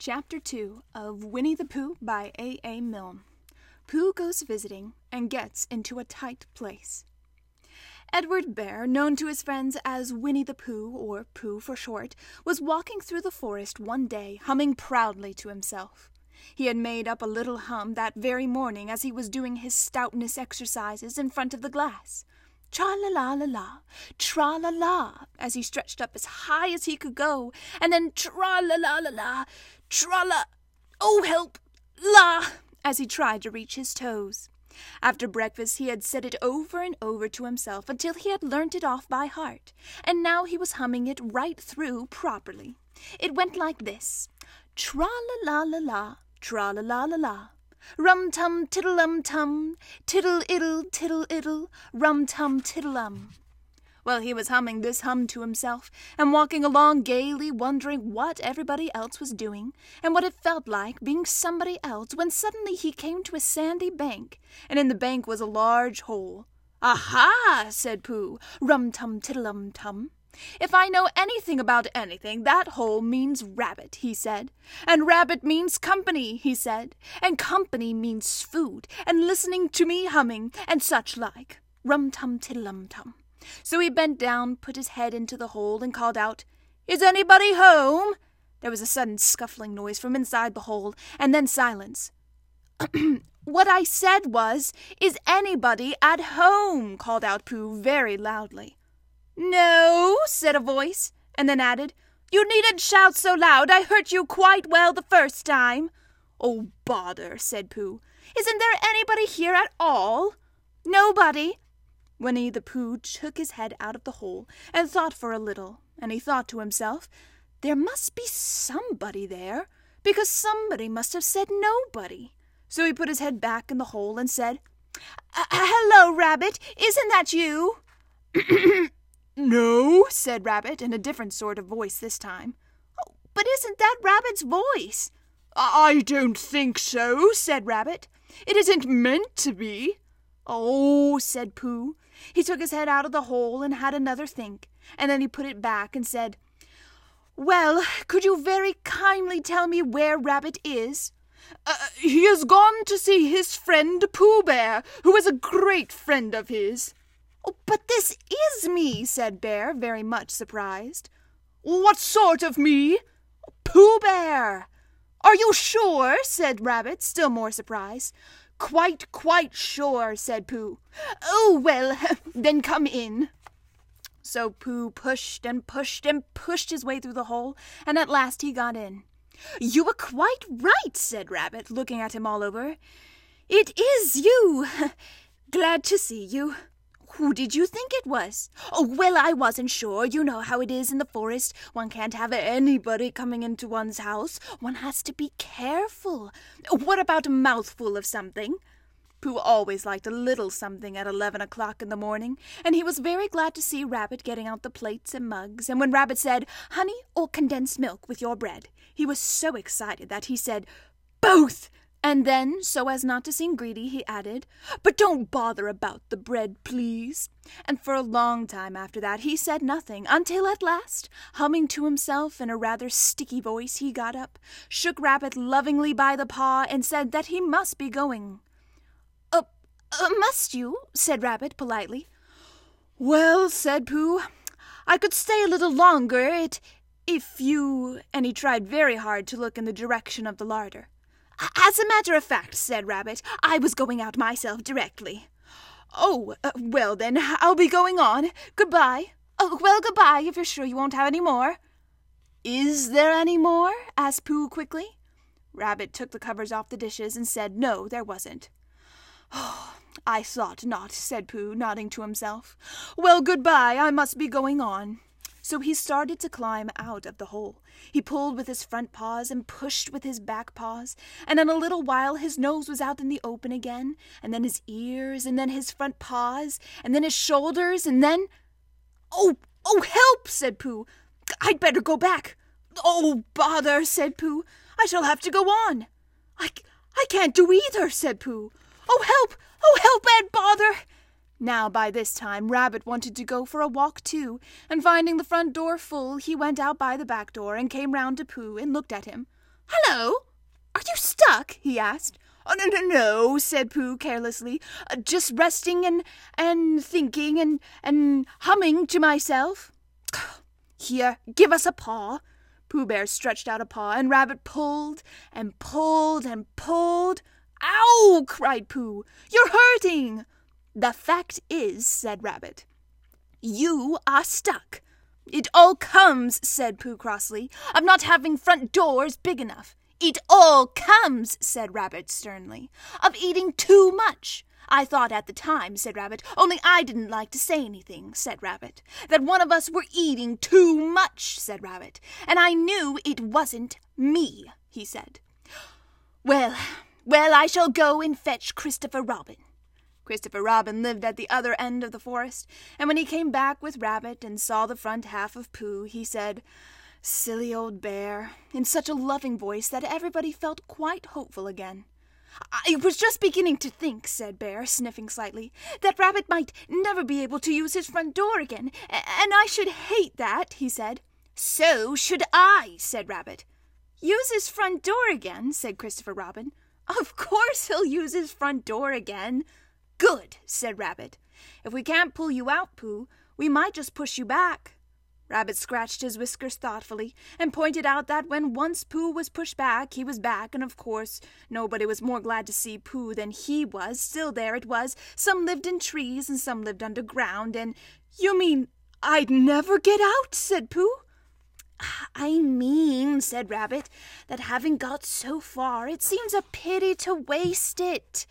Chapter 2 of Winnie the Pooh by A. A. Milne. Pooh goes visiting and gets into a tight place. Edward Bear, known to his friends as Winnie the Pooh, or Pooh for short, was walking through the forest one day, humming proudly to himself. He had made up a little hum that very morning as he was doing his stoutness exercises in front of the glass. Tra la la la la, tra la la, as he stretched up as high as he could go, and then tra la la la la, tra la, oh help, la, as he tried to reach his toes. After breakfast he had said it over and over to himself until he had learnt it off by heart, and now he was humming it right through properly. It went like this Tra la la la la, tra la la la la. Rum tum tiddle um tum, tiddle iddle tiddle iddle, rum tum tiddle um. Well, he was humming this hum to himself, and walking along gaily, wondering what everybody else was doing, and what it felt like being somebody else, when suddenly he came to a sandy bank, and in the bank was a large hole. Aha! said Pooh, rum tum tiddle um tum. If I know anything about anything, that hole means rabbit, he said. And rabbit means company, he said. And company means food, and listening to me humming, and such like. Rum tum tiddlum tum. So he bent down, put his head into the hole, and called out, Is anybody home? There was a sudden scuffling noise from inside the hole, and then silence. what I said was, Is anybody at home? called out Pooh very loudly. No, said a voice, and then added, You needn't shout so loud. I heard you quite well the first time. Oh, bother, said Pooh. Isn't there anybody here at all? Nobody. Winnie the Pooh took his head out of the hole and thought for a little, and he thought to himself, There must be somebody there, because somebody must have said nobody. So he put his head back in the hole and said, Hello, Rabbit. Isn't that you? No, said Rabbit, in a different sort of voice this time. Oh, but isn't that Rabbit's voice? I don't think so, said Rabbit. It isn't meant to be. Oh, said Pooh. He took his head out of the hole and had another think, and then he put it back and said, Well, could you very kindly tell me where Rabbit is? Uh, he has gone to see his friend Pooh Bear, who is a great friend of his. Oh, but this is me, said Bear, very much surprised. What sort of me? Pooh Bear. Are you sure? said Rabbit, still more surprised. Quite, quite sure, said Pooh. Oh, well, then come in. So Pooh pushed and pushed and pushed his way through the hole, and at last he got in. You were quite right, said Rabbit, looking at him all over. It is you. Glad to see you. Who did you think it was? Oh, well, I wasn't sure. You know how it is in the forest. One can't have anybody coming into one's house. One has to be careful. What about a mouthful of something? Pooh always liked a little something at eleven o'clock in the morning, and he was very glad to see Rabbit getting out the plates and mugs, and when Rabbit said, Honey or condensed milk with your bread, he was so excited that he said, Both! And then, so as not to seem greedy, he added, But don't bother about the bread, please. And for a long time after that he said nothing, until at last, humming to himself in a rather sticky voice, he got up, shook Rabbit lovingly by the paw, and said that he must be going. Uh, uh must you? said Rabbit politely. Well, said Pooh, I could stay a little longer, it, if you, and he tried very hard to look in the direction of the larder. As a matter of fact, said Rabbit, I was going out myself directly. Oh, uh, well then, I'll be going on. Goodbye. Oh, well, goodbye, if you're sure you won't have any more. Is there any more? asked Pooh quickly. Rabbit took the covers off the dishes and said no, there wasn't. Oh, I thought not, said Pooh, nodding to himself. Well, goodbye, I must be going on. So he started to climb out of the hole. He pulled with his front paws and pushed with his back paws, and in a little while his nose was out in the open again, and then his ears, and then his front paws, and then his shoulders, and then. Oh, oh, help! said Pooh. I'd better go back. Oh, bother, said Pooh. I shall have to go on. I, I can't do either, said Pooh. Oh, help! Oh, help and bother! Now by this time Rabbit wanted to go for a walk too, and finding the front door full, he went out by the back door and came round to Pooh and looked at him. Hello! Are you stuck? he asked. Oh, no, no, no, said Pooh carelessly. Uh, just resting and, and thinking and, and humming to myself. Here, give us a paw. Pooh Bear stretched out a paw, and Rabbit pulled and pulled and pulled. Ow! cried Pooh. You're hurting! The fact is, said Rabbit, you are stuck. It all comes, said Pooh crossly, of not having front doors big enough. It all comes, said Rabbit sternly, of eating too much. I thought at the time, said Rabbit, only I didn't like to say anything, said Rabbit, that one of us were eating too much, said Rabbit, and I knew it wasn't me, he said. Well, well, I shall go and fetch Christopher Robin. Christopher Robin lived at the other end of the forest, and when he came back with Rabbit and saw the front half of Pooh, he said, Silly old bear, in such a loving voice that everybody felt quite hopeful again. I was just beginning to think, said Bear, sniffing slightly, that Rabbit might never be able to use his front door again, and I should hate that, he said. So should I, said Rabbit. Use his front door again, said Christopher Robin. Of course he'll use his front door again. Good, said Rabbit. If we can't pull you out, Pooh, we might just push you back. Rabbit scratched his whiskers thoughtfully and pointed out that when once Pooh was pushed back, he was back, and of course nobody was more glad to see Pooh than he was. Still, there it was. Some lived in trees and some lived underground, and you mean I'd never get out? said Pooh. Ah, I mean, said Rabbit, that having got so far, it seems a pity to waste it.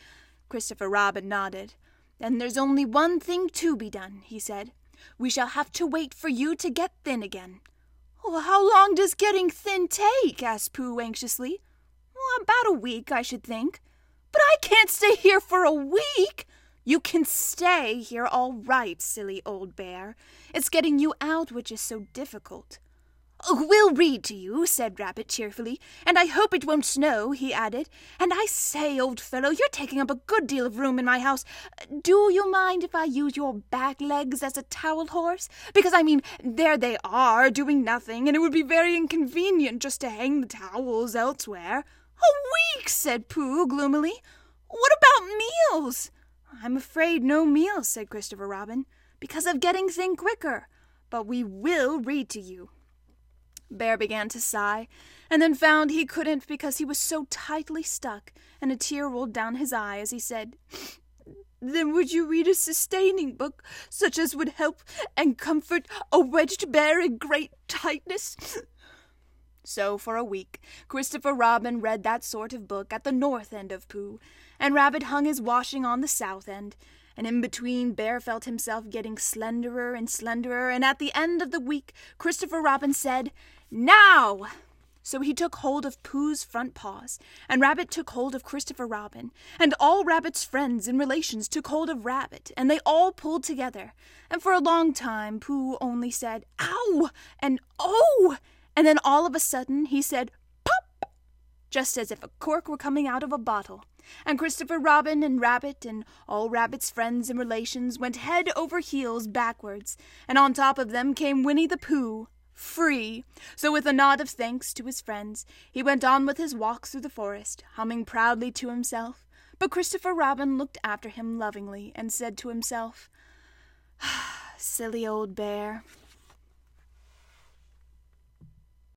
Christopher Robin nodded. Then there's only one thing to be done, he said. We shall have to wait for you to get thin again. Oh, how long does getting thin take? asked Pooh anxiously. About a week, I should think. But I can't stay here for a week. You can stay here all right, silly old bear. It's getting you out which is so difficult. We'll read to you, said Rabbit cheerfully, and I hope it won't snow, he added. And I say, old fellow, you're taking up a good deal of room in my house. Do you mind if I use your back legs as a towel horse? Because, I mean, there they are, doing nothing, and it would be very inconvenient just to hang the towels elsewhere. A week, said Pooh gloomily. What about meals? I'm afraid no meals, said Christopher Robin, because of getting thin quicker. But we will read to you. Bear began to sigh, and then found he couldn't because he was so tightly stuck, and a tear rolled down his eye as he said, Then would you read a sustaining book, such as would help and comfort a wedged bear in great tightness? So for a week, Christopher Robin read that sort of book at the north end of Pooh, and Rabbit hung his washing on the south end, and in between Bear felt himself getting slenderer and slenderer, and at the end of the week Christopher Robin said, now! So he took hold of Pooh's front paws, and Rabbit took hold of Christopher Robin, and all Rabbit's friends and relations took hold of Rabbit, and they all pulled together. And for a long time Pooh only said, Ow! and Oh! And then all of a sudden he said, Pop! Just as if a cork were coming out of a bottle. And Christopher Robin and Rabbit and all Rabbit's friends and relations went head over heels backwards, and on top of them came Winnie the Pooh, free. So, with a nod of thanks to his friends, he went on with his walk through the forest, humming proudly to himself. But Christopher Robin looked after him lovingly and said to himself, Silly old bear,